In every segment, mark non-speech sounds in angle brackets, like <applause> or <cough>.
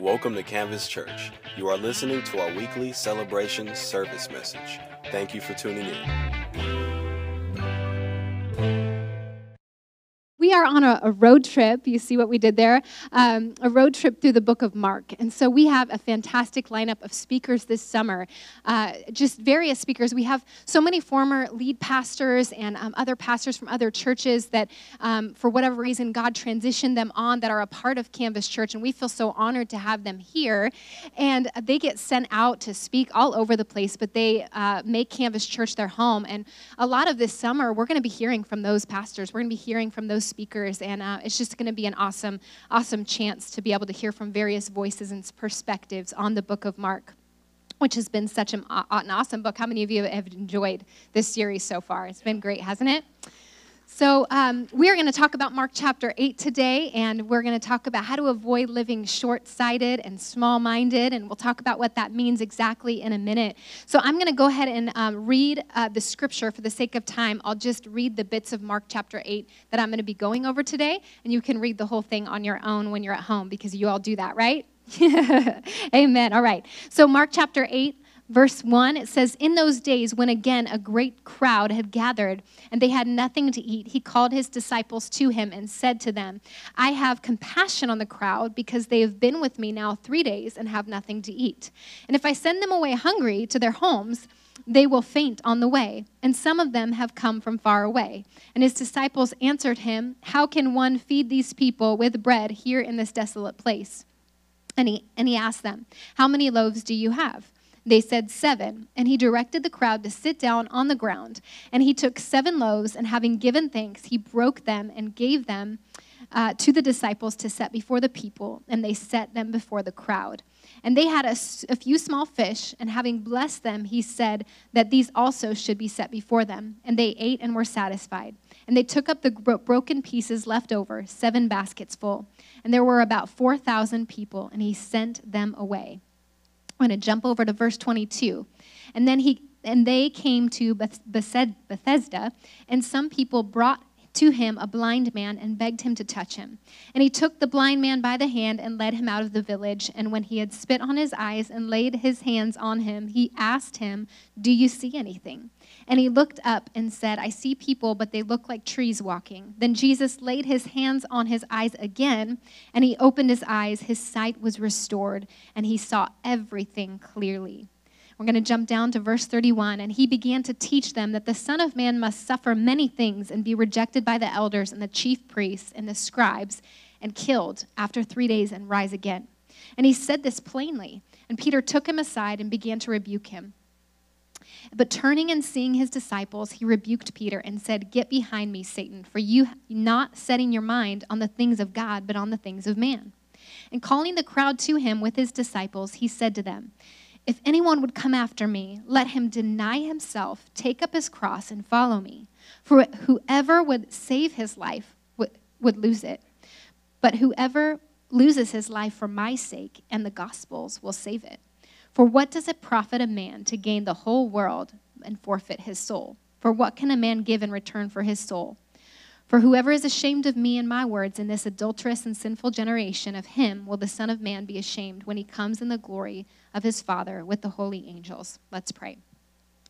Welcome to Canvas Church. You are listening to our weekly celebration service message. Thank you for tuning in. A, a, road trip. You see what we did there? Um, a road trip through the book of Mark. And so we have a fantastic lineup of speakers this summer, uh, just various speakers. We have so many former lead pastors and um, other pastors from other churches that, um, for whatever reason, God transitioned them on that are a part of Canvas Church. And we feel so honored to have them here. And they get sent out to speak all over the place, but they uh, make Canvas Church their home. And a lot of this summer, we're going to be hearing from those pastors. We're going to be hearing from those speakers, and uh, it's just going to be an awesome, awesome chance to be able to hear from various voices and perspectives on the book of Mark which has been such an, an awesome book. How many of you have enjoyed this series so far? It's been great, hasn't it? So, um, we are going to talk about Mark chapter 8 today, and we're going to talk about how to avoid living short sighted and small minded, and we'll talk about what that means exactly in a minute. So, I'm going to go ahead and um, read uh, the scripture for the sake of time. I'll just read the bits of Mark chapter 8 that I'm going to be going over today, and you can read the whole thing on your own when you're at home because you all do that, right? <laughs> Amen. All right. So, Mark chapter 8 verse 1, it says, In those days, when again a great crowd had gathered and they had nothing to eat, he called his disciples to him and said to them, I have compassion on the crowd because they have been with me now three days and have nothing to eat. And if I send them away hungry to their homes, they will faint on the way, and some of them have come from far away. And his disciples answered him, How can one feed these people with bread here in this desolate place? And he, and he asked them, How many loaves do you have? They said, Seven. And he directed the crowd to sit down on the ground. And he took seven loaves, and having given thanks, he broke them and gave them uh, to the disciples to set before the people. And they set them before the crowd. And they had a, a, few small fish, and having blessed them, he said that these also should be set before them. And they ate and were satisfied. And they took up the broken pieces left over, seven baskets full. And there were about 4,000 people, and he sent them away. I'm going to jump over to verse 22. And then he and they came to Bethsaida, and some people brought to him a blind man and begged him to touch him. And he took the blind man by the hand and led him out of the village. And when he had spit on his eyes and laid his hands on him, he asked him, Do you see anything? And he looked up and said, I see people, but they look like trees walking. Then Jesus laid his hands on his eyes again, and he opened his eyes. His sight was restored, and he saw everything clearly. We're going to jump down to verse 31. And he began to teach them that the Son of Man must suffer many things and be rejected by the elders and the chief priests and the scribes and killed after three days and rise again. And he said this plainly. And Peter took him aside and began to rebuke him. But turning and seeing his disciples, he rebuked Peter and said, Get behind me, Satan, for you not setting your mind on the things of God, but on the things of man. And calling the crowd to him with his disciples, he said to them, If anyone would come after me, let him deny himself, take up his cross, and follow me. For whoever would save his life would, lose it. But whoever loses his life for my sake and the gospel's will save it. For what does it profit a man to gain the whole world and forfeit his soul? For what can a man give in return for his soul? For whoever is ashamed of me and my words in this adulterous and sinful generation, of him will the Son of Man be ashamed when he comes in the glory of his Father with the holy angels. Let's pray.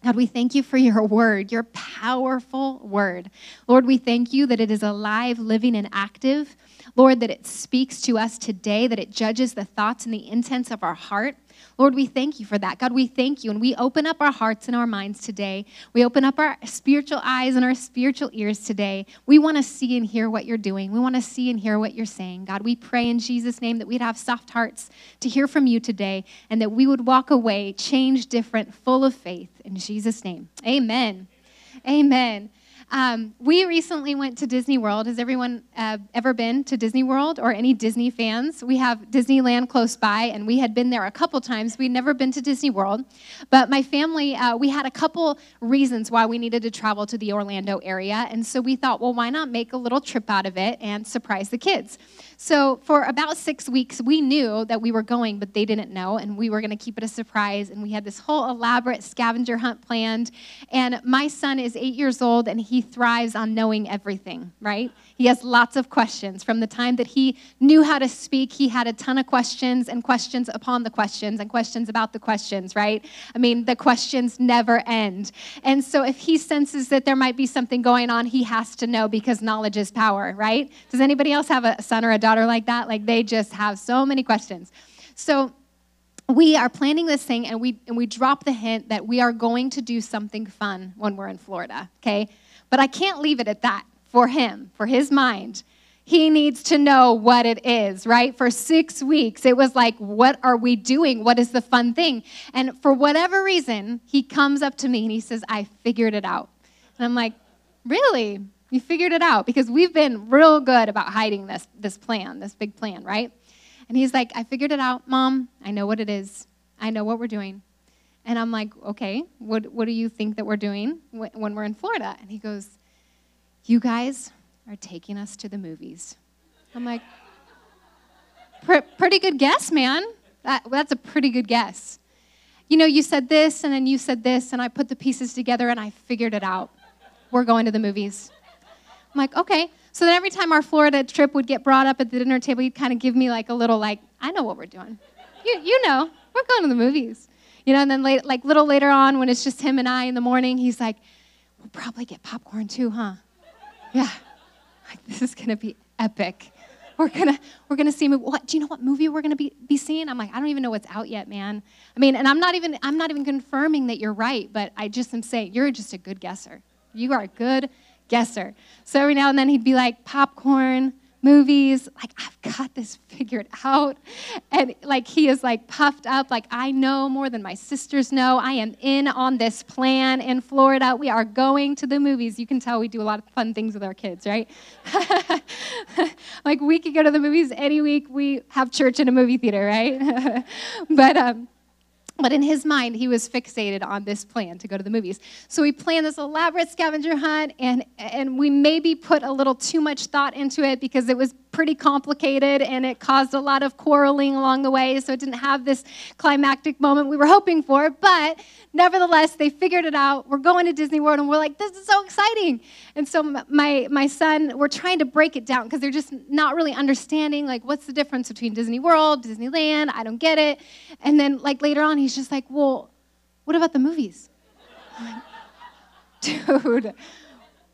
God, we thank you for your word, your powerful word. Lord, we thank you that it is alive, living, and active. Lord, that it speaks to us today, that it judges the thoughts and the intents of our heart. Lord, we thank you for that. God, we thank you. And we open up our hearts and our minds today. We open up our spiritual eyes and our spiritual ears today. We want to see and hear what you're doing. We want to see and hear what you're saying. God, we pray in Jesus' name that we'd have soft hearts to hear from you today and that we would walk away changed, different, full of faith. In Jesus' name, amen. Amen. Um, we recently went to Disney World. Has everyone uh, ever been to Disney World or any Disney fans? We have Disneyland close by, and we had been there a couple times. We'd never been to Disney World. But my family, uh, we had a couple reasons why we needed to travel to the Orlando area. And so we thought, well, why not make a little trip out of it and surprise the kids? So for about six weeks, we knew that we were going, but they didn't know, and we were going to keep it a surprise. And we had this whole elaborate scavenger hunt planned. And my son is eight years old, and he thrives on knowing everything, right? He has lots of questions. From the time that he knew how to speak, he had a ton of questions and questions upon the questions and questions about the questions, right? I mean, the questions never end. And so if he senses that there might be something going on, he has to know because knowledge is power, right? Does anybody else have a son or a daughter like that? Like they just have so many questions. So we are planning this thing and we and we drop the hint that we are going to do something fun when we're in Florida, okay? But I can't leave it at that for him, for his mind. He needs to know what it is, right? For six weeks, it was like, what are we doing? What is the fun thing? And for whatever reason, he comes up to me and he says, I figured it out. And I'm like, really? You figured it out? Because we've been real good about hiding this, this plan, this big plan, right? And he's like, I figured it out, Mom. I know what it is. I know what we're doing. And I'm like, okay, what, what do you think that we're doing when we're in Florida? And he goes, you guys are taking us to the movies. I'm like, pretty good guess, man. That, that's a pretty good guess. You know, you said this, and then you said this, and I put the pieces together and I figured it out. We're going to the movies. I'm like, okay. So then every time our Florida trip would get brought up at the dinner table, he'd kind of give me like a little, like, I know what we're doing. You, you know, we're going to the movies. You know, and then late, like little later on when it's just him and I in the morning, he's like, we'll probably get popcorn too, huh? Yeah. Like, this is going to be epic. We're gonna we're gonna see what do you know what movie we're gonna be, be seeing? I'm like, I don't even know what's out yet, man. I mean, and I'm not even I'm not even confirming that you're right, but I just am saying you're just a good guesser. You are a good guesser. So every now and then he'd be like, popcorn, movies. Like, I've got this figured out. And like, he is like puffed up, like, I know more than my sisters know. I am in on this plan in Florida. We are going to the movies. You can tell we do a lot of fun things with our kids, right? <laughs> like, we could go to the movies any week. We have church in a movie theater, right? <laughs> but, um, but in his mind, he was fixated on this plan to go to the movies. So we planned this elaborate scavenger hunt, and, and we maybe put a little too much thought into it because it was pretty complicated and it caused a lot of quarreling along the way. So it didn't have this climactic moment we were hoping for. But nevertheless, they figured it out. We're going to Disney World, and we're like, this is so exciting. And so my, my son, we're trying to break it down because they're just not really understanding, like, what's the difference between Disney World, Disneyland? I don't get it. And then, like, later on, he's just like, well, what about the movies? Like, <laughs> Dude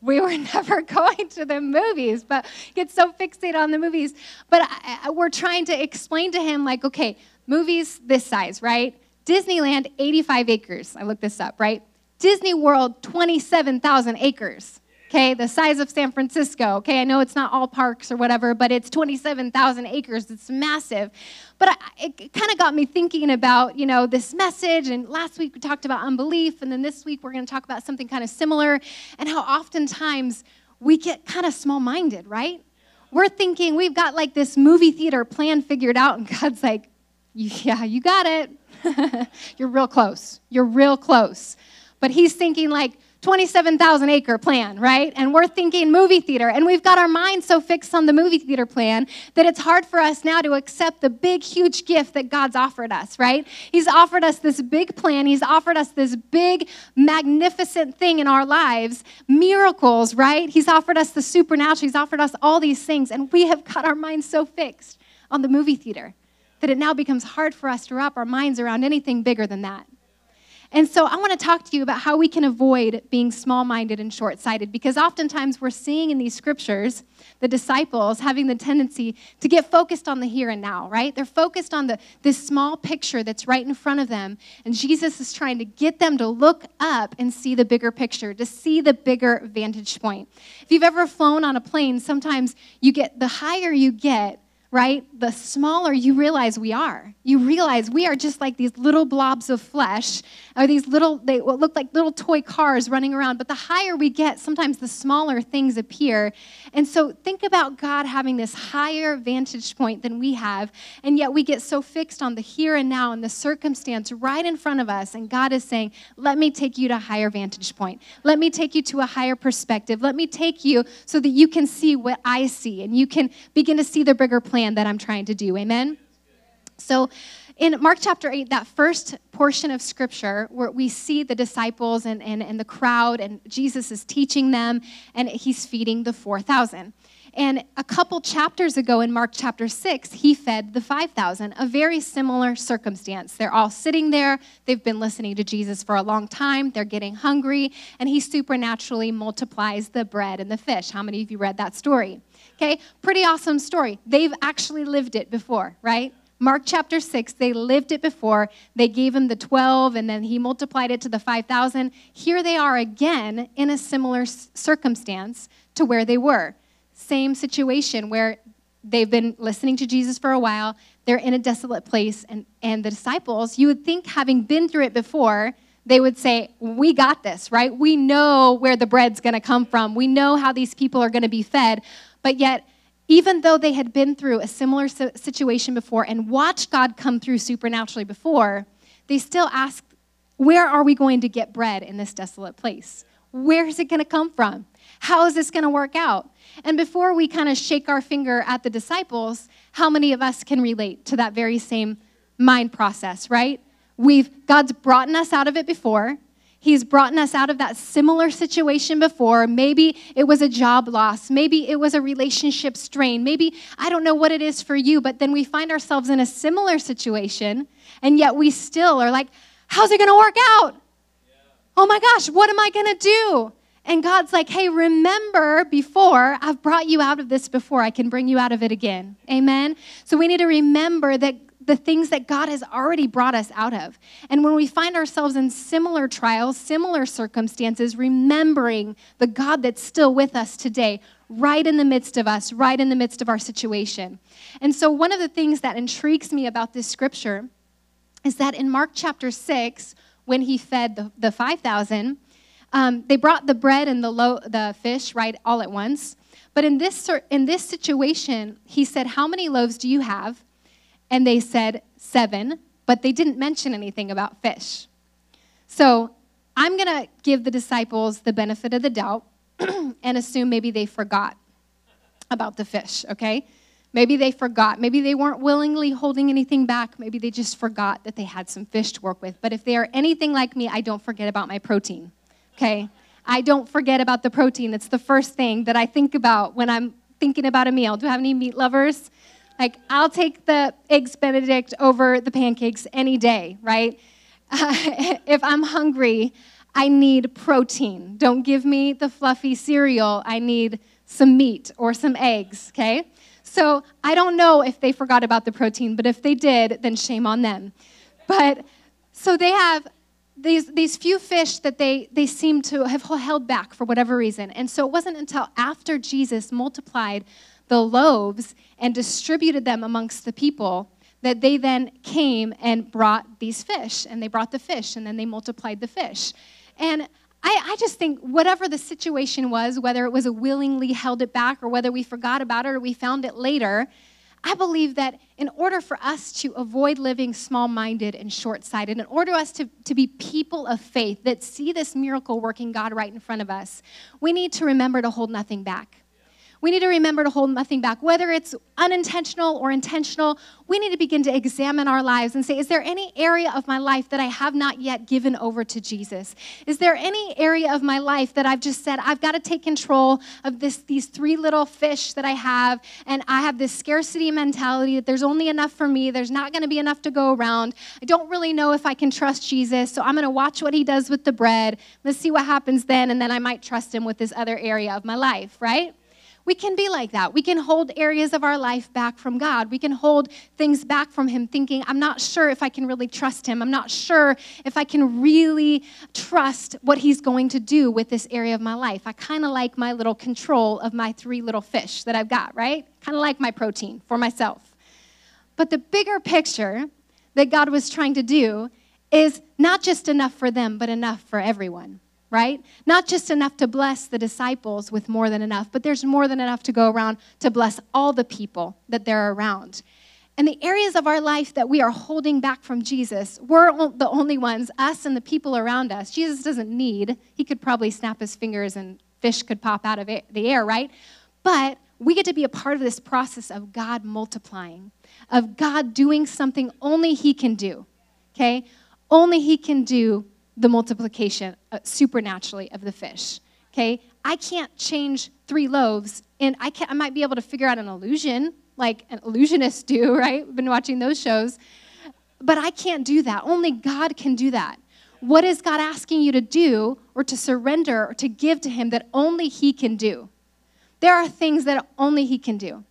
we were <laughs> never going to the movies, but get so fixated on the movies. But I, I, we're trying to explain to him, like, okay, movies this size, right? Disneyland, 85 acres. I looked this up, right? Disney World, 27,000 acres okay, the size of San Francisco. Okay, I know it's not all parks or whatever, but it's 27,000 acres. It's massive. But I, it kind of got me thinking about, you know, this message. And last week we talked about unbelief, and then this week we're going to talk about something kind of similar, and how oftentimes we get kind of small minded, right? We're thinking we've got like this movie theater plan figured out, and <laughs> God's like, yeah, you got it. <laughs> You're real close. You're real close. But He's thinking, like, 27,000 acre plan, right? And we're thinking movie theater. And we've got our minds so fixed on the movie theater plan that it's hard for us now to accept the big, huge gift that God's offered us, right? He's offered us this big plan. He's offered us this big, magnificent thing in our lives miracles, right? He's offered us the supernatural. He's offered us all these things. And we have got our minds so fixed on the movie theater that it now becomes hard for us to wrap our minds around anything bigger than that. And so I want to talk to you about how we can avoid being small minded and short sighted because oftentimes we're seeing in these scriptures the disciples having the tendency to get focused on the here and now, right? They're focused on the, this small picture that's right in front of them. And Jesus is trying to get them to look up and see the bigger picture, to see the bigger vantage point. If you've ever flown on a plane, sometimes you get the higher you get, right, the smaller you realize we are. You realize we are just like these little blobs of flesh, or these little, they look like little toy cars running around. But the higher we get, sometimes the smaller things appear. And so think about God having this higher vantage point than we have, and yet we get so fixed on the here and now and the circumstance right in front of us. And God is saying, Let me take you to a higher vantage point. Let me take you to a higher perspective. Let me take you so that you can see what I see and you can begin to see the bigger plan plan that I'm trying to do. Amen? So, in Mark chapter 8, that first portion of scripture where we see the disciples and, and, and the crowd, and Jesus is teaching them, and he's feeding the 4,000. And a couple chapters ago in Mark chapter 6, he fed the 5,000, a very similar circumstance. They're all sitting there. They've been listening to Jesus for a long time. They're getting hungry, and he supernaturally multiplies the bread and the fish. How many of you read that story? Okay, pretty awesome story. They've actually lived it before, right? Mark chapter 6, they lived it before. They gave him the 12, and then he multiplied it to the 5,000. Here they are again in a similar circumstance to where they were same situation where they've been listening to Jesus for a while, they're in a desolate place, and, and the disciples, you would think, having been through it before, they would say, We got this, right? We know where the bread's gonna come from. We know how these people are gonna be fed. But yet, even though they had been through a similar situation before and watched God come through supernaturally before, they still ask, Where are we going to get bread in this desolate place? Where is it gonna come from? How is this gonna work out? And before we kind of shake our finger at the disciples, how many of us can relate to that very same mind process, right? We've God's brought us out of it before. He's brought us out of that similar situation before. Maybe it was a job loss. Maybe it was a relationship strain. Maybe I don't know what it is for you, but then we find ourselves in a similar situation, and yet we still are like, how's it going to work out? Oh my gosh, what am I going to do? And God's like, hey, remember before, I've brought you out of this before, I can bring you out of it again. Amen? So we need to remember that the things that God has already brought us out of. And when we find ourselves in similar trials, similar circumstances, remembering the God that's still with us today, right in the midst of us, right in the midst of our situation. And so, one of the things that intrigues me about this scripture is that in Mark chapter 6, when he fed the, the 5,000, um, they brought the bread and the, lo- the fish right all at once. But in this, in this situation, he said, How many loaves do you have? And they said, Seven, but they didn't mention anything about fish. So I'm going to give the disciples the benefit of the doubt <clears throat> and assume maybe they forgot about the fish, okay? Maybe they forgot. Maybe they weren't willingly holding anything back. Maybe they just forgot that they had some fish to work with. But if they are anything like me, I don't forget about my protein okay? I don't forget about the protein. It's the first thing that I think about when I'm thinking about a meal. Do I have any meat lovers? Like, I'll take the eggs Benedict over the pancakes any day, right? Uh, <laughs> if I'm hungry, I need protein. Don't give me the fluffy cereal. I need some meat or some eggs, okay? So I don't know if they forgot about the protein, but if they did, then shame on them. But so they have these, these few fish that they, they seem to have held back for whatever reason. And so it wasn't until after Jesus multiplied the loaves and distributed them amongst the people that they then came and brought these fish. And they brought the fish, and then they multiplied the fish. And I, I, just think whatever the situation was, whether it was a willingly held it back or whether we forgot about it or we found it later, I believe that in order for us to avoid living small minded and short sighted, in order for us to, to be people of faith that see this miracle working God right in front of us, we need to remember to hold nothing back we need to remember to hold nothing back. Whether it's unintentional or intentional, we need to begin to examine our lives and say, is there any area of my life that I have not yet given over to Jesus? Is there any area of my life that I've just said, I've got to take control of this, these three little fish that I have, and I have this scarcity mentality that there's only enough for me, there's not going to be enough to go around. I don't really know if I can trust Jesus, so I'm going to watch what he does with the bread. Let's see what happens then, and then I might trust him with this other area of my life, right? We can be like that. We can hold areas of our life back from God. We can hold things back from Him, thinking, I'm not sure if I can really trust Him. I'm not sure if I can really trust what He's going to do with this area of my life. I kind of like my little control of my three little fish that I've got, right? Kind of like my protein for myself. But the bigger picture that God was trying to do is not just enough for them, but enough for everyone right? Not just enough to bless the disciples with more than enough, but there's more than enough to go around to bless all the people that they're around. And the areas of our life that we are holding back from Jesus, we're the only ones, us and the people around us. Jesus doesn't need, he could probably snap his fingers and fish could pop out of the air, right? But we get to be a part of this process of God multiplying, of God doing something only He can do. Okay? Only He can do the multiplication uh, supernaturally of the fish. Okay? I can't change three loaves, and I, I might be able to figure out an illusion, like an illusionists do, <laughs> right? We've been watching those shows. But I can't do that. Only God can do that. What is God asking you to do or to surrender or to give to Him that only He can do? There are things that only He can do.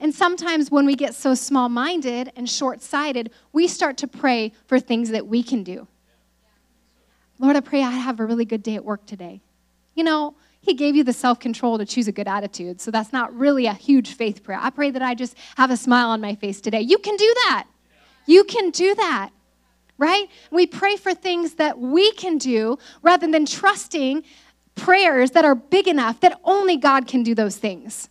And sometimes when we get so small minded and short sighted, we start to pray for things that we can do. Lord, I pray I have a really good day at work today. You know, He gave you the self control to choose a good attitude, so that's not really a huge faith prayer. I pray that I just have a smile on my face today. You can do that. You can do that, right? We pray for things that we can do rather than trusting prayers that are big enough that only God can do those things.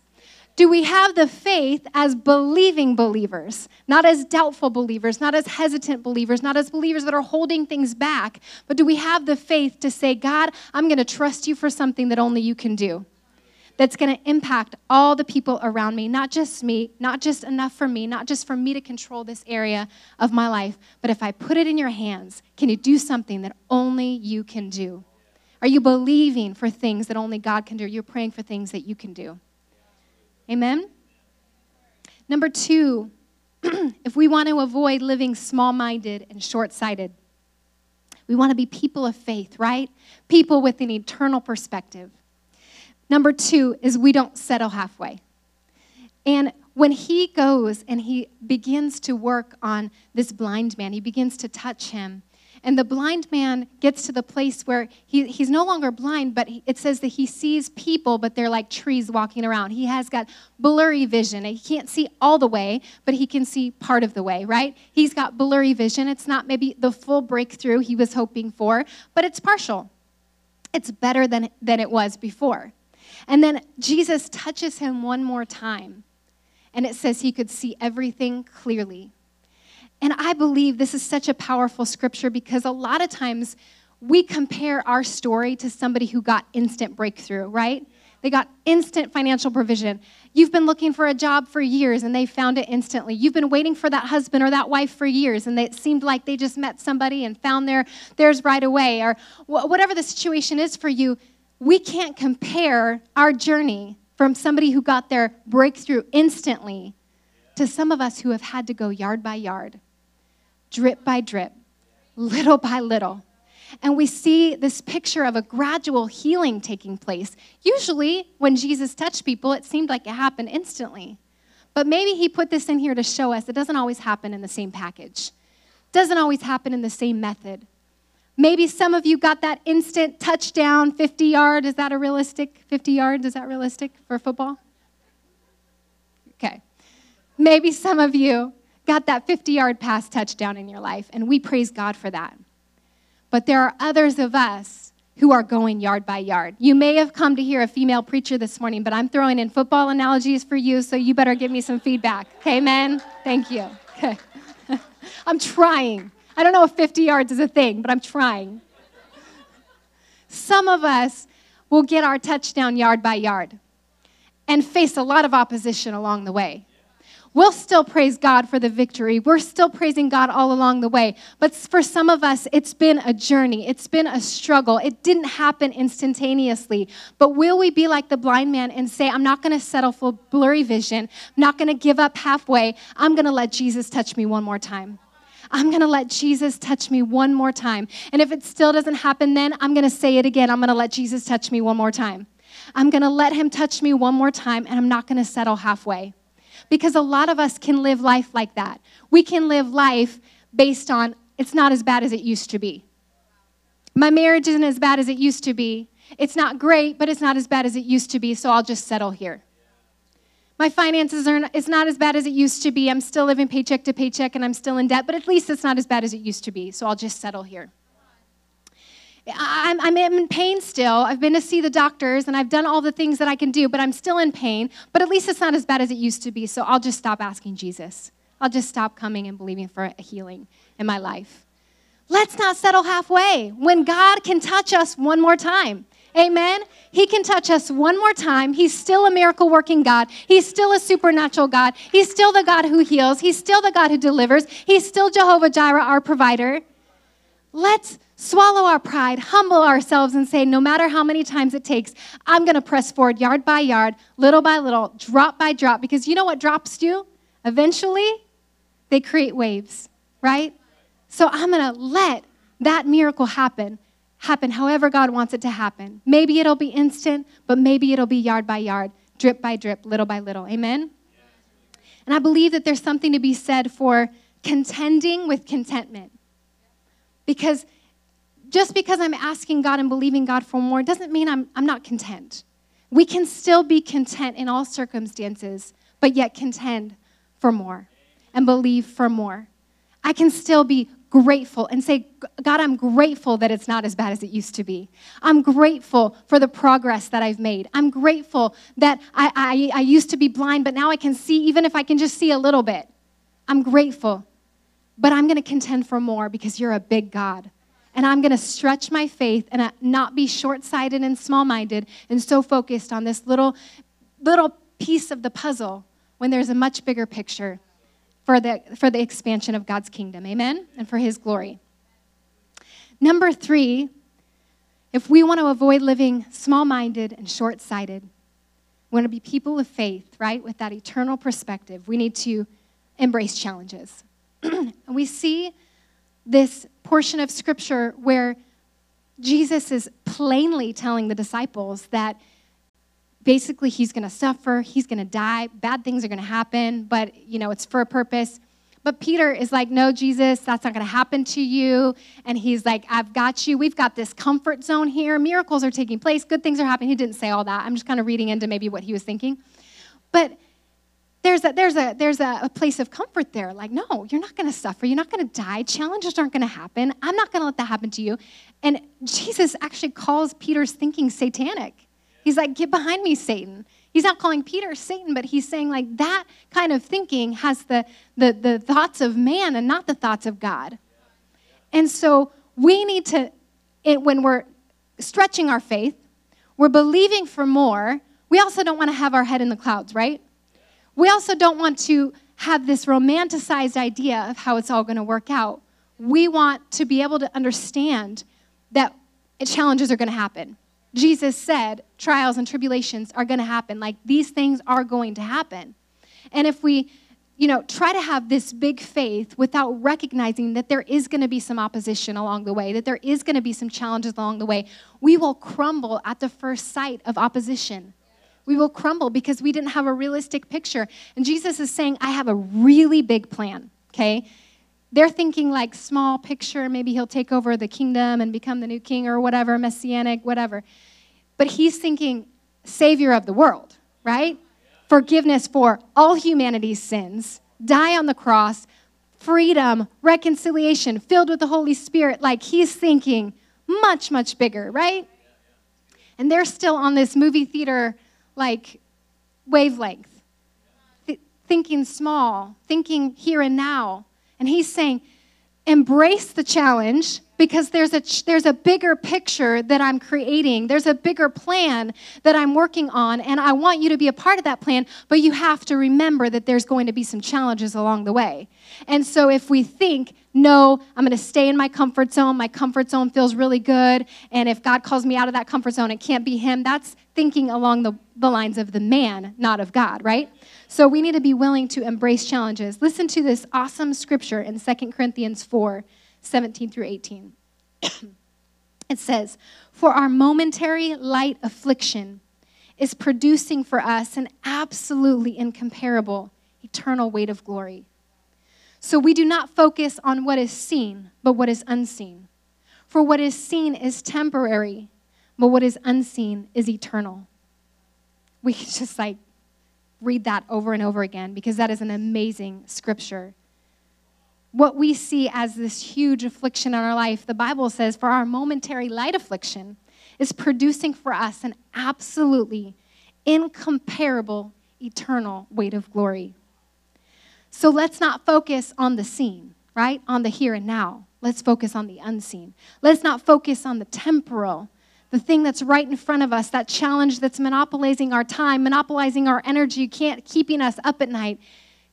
Do we have the faith as believing believers, not as doubtful believers, not as hesitant believers, not as believers that are holding things back, but do we have the faith to say, God, I'm going to trust you for something that only you can do? That's going to impact all the people around me, not just me, not just enough for me, not just for me to control this area of my life, but if I put it in your hands, can you do something that only you can do? Are you believing for things that only God can do? You're praying for things that you can do. Amen? Number two, <clears throat> if we want to avoid living small minded and short sighted, we want to be people of faith, right? People with an eternal perspective. Number two is we don't settle halfway. And when he goes and he begins to work on this blind man, he begins to touch him and the blind man gets to the place where he, he's no longer blind, but it says that he sees people, but they're like trees walking around. He has got blurry vision. He can't see all the way, but he can see part of the way, right? He's got blurry vision. It's not maybe the full breakthrough he was hoping for, but it's partial. It's better than, than it was before. And then Jesus touches him one more time, and it says he could see everything clearly. And I believe this is such a powerful scripture because a lot of times we compare our story to somebody who got instant breakthrough, right? They got instant financial provision. You've been looking for a job for years and they found it instantly. You've been waiting for that husband or that wife for years and it seemed like they just met somebody and found their, theirs right away. Or whatever the situation is for you, we can't compare our journey from somebody who got their breakthrough instantly to some of us who have had to go yard by yard drip by drip, little by little. And we see this picture of a gradual healing taking place. Usually, when Jesus touched people, it seemed like it happened instantly. But maybe he put this in here to show us it doesn't always happen in the same package, doesn't always happen in the same method. Maybe some of you got that instant touchdown 50 yard. Is that a realistic 50 yards? Is that realistic for football? Okay. Maybe some of you got that 50 yard pass touchdown in your life, and we praise God for that. But there are others of us who are going yard by yard. You may have come to hear a female preacher this morning, but I'm throwing in football analogies for you, so you better give me some feedback. Okay, men? Thank you. Okay. <laughs> I'm trying. I don't know if 50 yards is a thing, but I'm trying. Some of us will get our touchdown yard by yard and face a lot of opposition along the way. We'll still praise God for the victory. We're still praising God all along the way. But for some of us, it's been a journey, it's been a struggle. It didn't happen instantaneously. But will we be like the blind man and say, I'm not going to settle for blurry vision, I'm not going to give up halfway, I'm going to let Jesus touch me one more time? I'm going to let Jesus touch me one more time. And if it still doesn't happen then, I'm going to say it again. I'm going to let Jesus touch me one more time. I'm going to let him touch me one more time, and I'm not going to settle halfway. Because a lot of us can live life like that. We can live life based on it's not as bad as it used to be. My marriage isn't as bad as it used to be. It's not great, but it's not as bad as it used to be, so I'll just settle here. My finances are it's not as bad as it used to be. I'm still living paycheck to paycheck and I'm still in debt, but at least it's not as bad as it used to be, so I'll just settle here. I'm, I'm in pain still. I've been to see the doctors and I've done all the things that I can do, but I'm still in pain. But at least it's not as bad as it used to be, so I'll just stop asking Jesus. I'll just stop coming and believing for a healing in my life. let's not settle halfway when God can touch us one more time. Amen. He can touch us one more time. He's still a miracle working God. He's still a supernatural God. He's still the God who heals. He's still the God who delivers. He's still Jehovah Jireh, our provider. Let's swallow our pride, humble ourselves, and say, no matter how many times it takes, I'm going to press forward yard by yard, little by little, drop by drop. Because you know what drops do? Eventually, they create waves, right? So I'm going to let that miracle happen happen however God wants it to happen. Maybe it'll be instant, but maybe it'll be yard by yard, drip by drip, little by little. Amen? And I believe that there's something to be said for contending with contentment. Because just because I'm asking God and believing God for more doesn't mean I'm, I'm not content. We can still be content in all circumstances, but yet contend for more and believe for more. I can still be grateful and say, God, I'm grateful that it's not as bad as it used to be. I'm grateful for the progress that I've made. I'm grateful that I, I, I used to be blind, but now I can see, even if I can just see a little bit. I'm grateful. But I'm going to contend for more because you're a big God. And I'm going to stretch my faith and uh, not be short sighted and small minded and so focused on this little, little piece of the puzzle when there's a much bigger picture for the, for the expansion of God's kingdom. Amen? And for his glory. Number three, if we want to avoid living small minded and short sighted, we want to be people of faith, right? With that eternal perspective, we need to embrace challenges. and <clears throat> we see this portion of scripture where Jesus is plainly telling the disciples that basically he's going to suffer, he's going to die, bad things are going to happen, but you know, it's for a purpose. But Peter is like, No, Jesus, that's not going to happen to you. And he's like, I've got you. We've got this comfort zone here. Miracles are taking place. Good things are happening. He didn't say all that. I'm just kind of reading into maybe what he was thinking. But there's a, there's a, there's a, a place of comfort there. Like, no, you're not going to suffer. You're not going to die. Challenges aren't going to happen. I'm not going to let that happen to you. And Jesus actually calls Peter's thinking satanic. He's like, Get behind me, Satan. He's not calling Peter Satan, but he's saying, like, that kind of thinking has the, the, the thoughts of man and not the thoughts of God. And so we need to, it, when we're stretching our faith, we're believing for more. We also don't want to have our head in the clouds, right? We also don't want to have this romanticized idea of how it's all going to work out. We want to be able to understand that challenges are going to happen. Jesus said trials and tribulations are going to happen. Like these things are going to happen. And if we, you know, try to have this big faith without recognizing that there is going to be some opposition along the way, that there is going to be some challenges along the way, we will crumble at the first sight of opposition. We will crumble because we didn't have a realistic picture. And Jesus is saying, I have a really big plan, okay? They're thinking like small picture, maybe he'll take over the kingdom and become the new king or whatever, messianic, whatever. But he's thinking savior of the world, right? Forgiveness for all humanity's sins, die on the cross, freedom, reconciliation, filled with the Holy Spirit. Like he's thinking much, much bigger, right? And they're still on this movie theater, like, wavelength, th- thinking small, thinking here and now. And he's saying, embrace the challenge because there's a there's a bigger picture that I'm creating. There's a bigger plan that I'm working on and I want you to be a part of that plan, but you have to remember that there's going to be some challenges along the way. And so if we think, "No, I'm going to stay in my comfort zone. My comfort zone feels really good, and if God calls me out of that comfort zone, it can't be him." That's thinking along the, the lines of the man, not of God, right? So we need to be willing to embrace challenges. Listen to this awesome scripture in 2 Corinthians 4 17 through 18. <coughs> it says, For our momentary light affliction is producing for us an absolutely incomparable eternal weight of glory. So we do not focus on what is seen, but what is unseen. For what is seen is temporary, but what is unseen is eternal. We can <laughs> just like read that over and over again because that is an amazing scripture what we see as this huge affliction in our life, the Bible says, for our momentary light affliction, is producing for us an absolutely incomparable eternal weight of glory. So let's not focus on the scene, right? On the here and now. Let's focus on the unseen. Let's not focus on the temporal, the thing that's right in front of us, that challenge that's monopolizing our time, monopolizing our energy, can't keeping us up at night.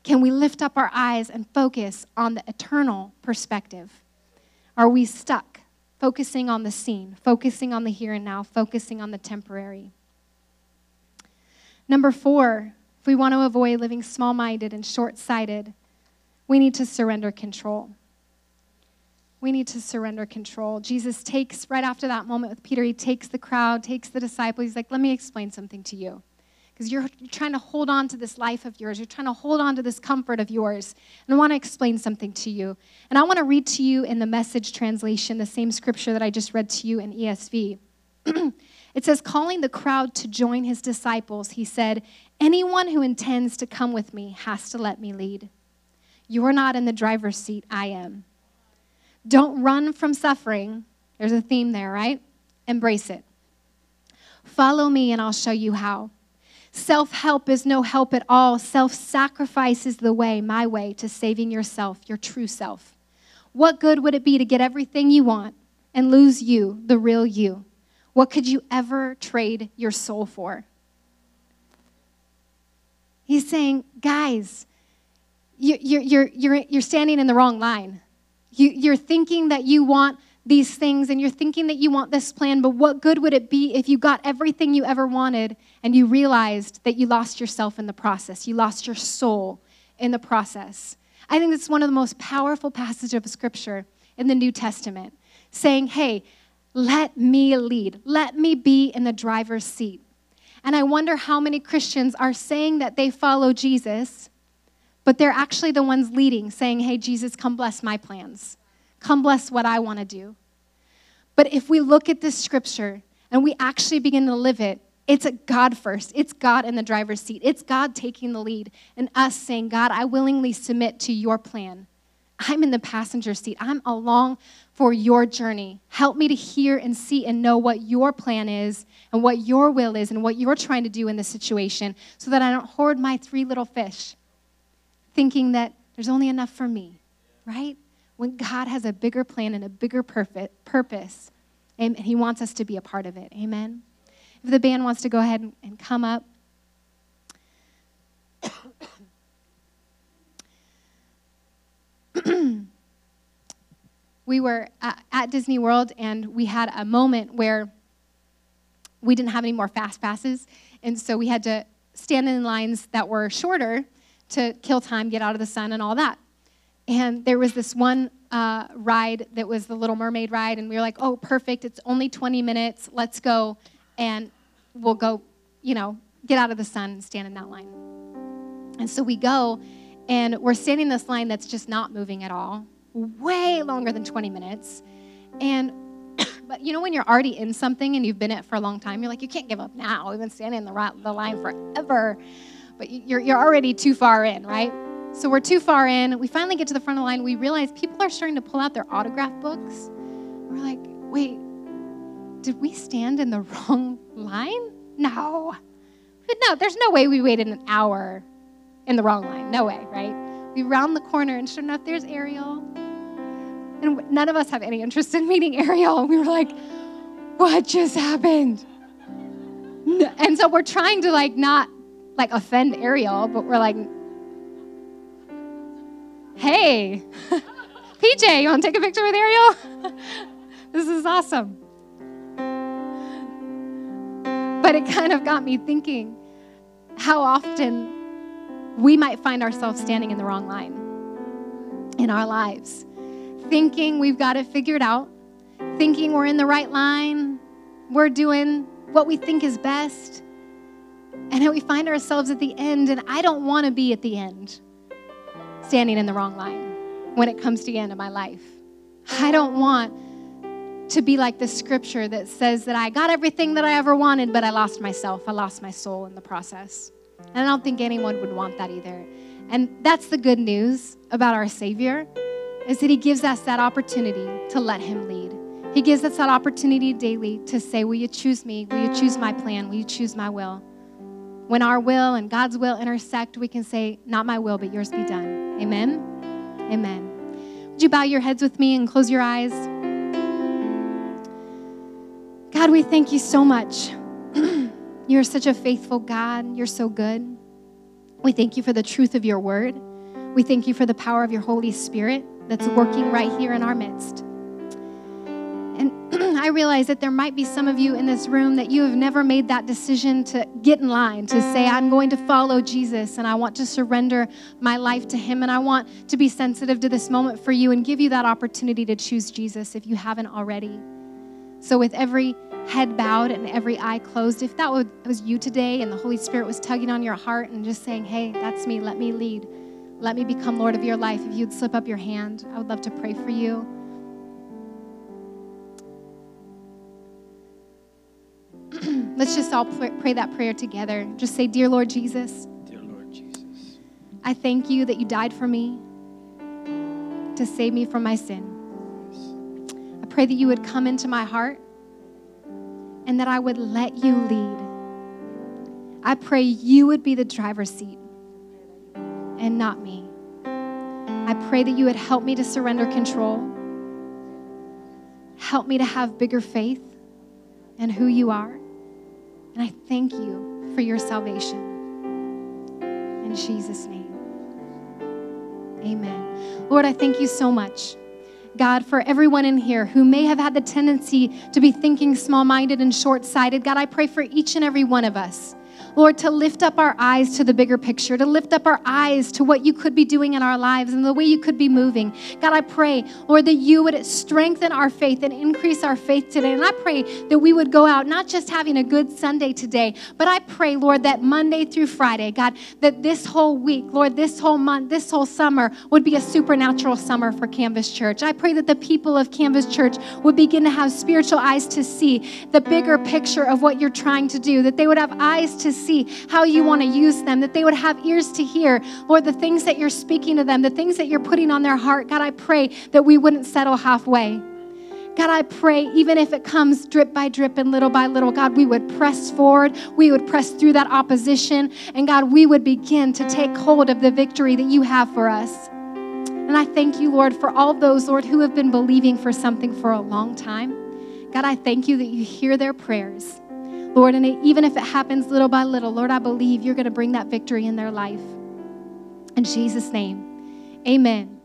Can we lift up our eyes and focus on the eternal perspective? Are we stuck focusing on the seen, focusing on the here and now, focusing on the temporary? Number four, if we want to avoid living small minded and short sighted, we need to surrender control. We need to surrender control. Jesus takes, right after that moment with Peter, he takes the crowd, takes the disciples. He's like, let me explain something to you. Because you're, trying to hold on to this life of yours. You're trying to hold on to this comfort of yours. And I want to explain something to you. And I want to read to you in the message translation the same scripture that I just read to you in ESV. <clears throat> it says, calling the crowd to join his disciples, he said, Anyone who intends to come with me has to let me lead. You're not in the driver's seat, I am. Don't run from suffering. There's a theme there, right? Embrace it. Follow me, and I'll show you how. Self help is no help at all. Self sacrifice is the way, my way, to saving yourself, your true self. What good would it be to get everything you want and lose you, the real you? What could you ever trade your soul for? He's saying, guys, you're, you're, you're, you're standing in the wrong line. You, you're thinking that you want these things and you're thinking that you want this plan, but what good would it be if you got everything you ever wanted and you realized that you lost yourself in the process? You lost your soul in the process. I think it's one of the most powerful passages of Scripture in the New Testament, saying, hey, let me lead, let me be in the driver's seat. And I wonder how many Christians are saying that they follow Jesus, but they're actually the ones leading, saying, Hey, Jesus, come bless my plans. Come bless what I want to do. But if we look at this scripture and we actually begin to live it, it's a God first. It's God in the driver's seat. It's God taking the lead and us saying, God, I willingly submit to your plan. I'm in the passenger seat. I'm along for your journey. Help me to hear and see and know what your plan is and what your will is and what you're trying to do in this situation so that I don't hoard my three little fish thinking that there's only enough for me, right? When God has a bigger plan and a bigger purpose, and He wants us to be a part of it. Amen? If the band wants to go ahead and come up. we were at Disney World and we had a moment where we didn't have any more fast passes. And so we had to stand in lines that were shorter to kill time, get out of the sun, and all that. And there was this one uh, ride that was the Little Mermaid ride, and we were like, oh, perfect. It's only 20 minutes. Let's go. And we'll go, you know, get out of the sun and stand in that line. And so we go, and we're standing in this line that's just not moving at all way longer than 20 minutes. And <coughs> but you know when you're already in something and you've been it for a long time, you're like, you can't give up now. We've been standing in the, the line forever. But you're, you're already too far in, right? So we're too far in. We finally get to the front of the line. We realize people are starting to pull out their autograph books. We're like, wait, did we stand in the <laughs> wrong line? No. No, there's no way we waited an hour in the wrong line. No way, right? We round the corner, and sure enough, there's Ariel. And none of us have any interest in meeting Ariel. We were like, what just happened? And so we're trying to like not like offend Ariel, but we're like, hey, <laughs> PJ, you want to take a picture with Ariel? <laughs> this is awesome. But it kind of got me thinking how often we might find ourselves standing in the wrong line in our lives, thinking we've got it figured out, thinking we're in the right line, we're doing what we think is best, and then we find ourselves at the end, and I don't want to be at the end standing in the wrong line when it comes to the end of my life. I don't want to be like the scripture that says that I got everything that I ever wanted, but I lost myself. I lost my soul in the process. And I don't think anyone would want that either. And that's the good news about our Savior is that he gives us that opportunity to let him lead. He gives us that opportunity daily to say, Will you choose me? Will you choose my plan? Will you choose my will? When our will and God's will intersect, we can say, Not my will, but yours be done. Amen? Amen. Would you bow your heads with me and close your eyes? God, we thank you so much. <clears throat> You're such a faithful God. You're so good. We thank you for the truth of your word. We thank you for the power of your Holy Spirit that's working right here in our midst. I realize that there might be some of you in this room that you have never made that decision to get in line, to say, I'm going to follow Jesus and I want to surrender my life to Him. And I want to be sensitive to this moment for you and give you that opportunity to choose Jesus if you haven't already. So, with every head bowed and every eye closed, if that was you today and the Holy Spirit was tugging on your heart and just saying, Hey, that's me, let me lead, let me become Lord of your life, if you'd slip up your hand, I would love to pray for you. <clears throat> Let's just all pray that prayer together. Just say, Dear Lord Jesus, Dear Lord Jesus, I thank you that you died for me to save me from my sin. I pray that you would come into my heart and that I would let you lead. I pray you would be the driver's seat and not me. I pray that you would help me to surrender control. Help me to have bigger faith in who you are. And I thank you for your salvation. In Jesus' name. Amen. Lord, I thank you so much God, for everyone in here who may have had the tendency to be thinking small minded and short sighted, God, I pray for each and every one of us. Lord, to lift up our eyes to the bigger picture, to lift up our eyes to what you could be doing in our lives and the way you could be moving. God, I pray, Lord, that you would strengthen our faith and increase our faith today. And I pray that we would go out not just having a good Sunday today, but I pray, Lord, that Monday through Friday, God, that this whole week, Lord, this whole month, this whole summer would be a supernatural summer for Canvas Church. I pray that the people of Canvas Church would begin to have spiritual eyes to see the bigger picture of what you're trying to do, that they would have eyes to see how you want to use them, that they would have ears to hear, Lord, the things that you're speaking to them, the things that you're putting on their heart. God, I pray that we wouldn't settle halfway. God, I pray, even if it comes drip by drip and little by little, God, we would press forward. We would press through that opposition. And God, we would begin to take hold of the victory that you have for us. And I thank you, Lord, for all those, Lord, who have been believing for something for a long time. God, I thank you that you hear their prayers. Lord, and even if it happens little by little, Lord, I believe you're going to bring that victory in their life. In Jesus' name, amen.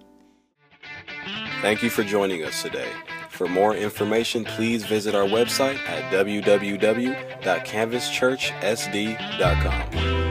Thank you for joining us today. For more information, please visit our website at www.canvaschurchsd.com.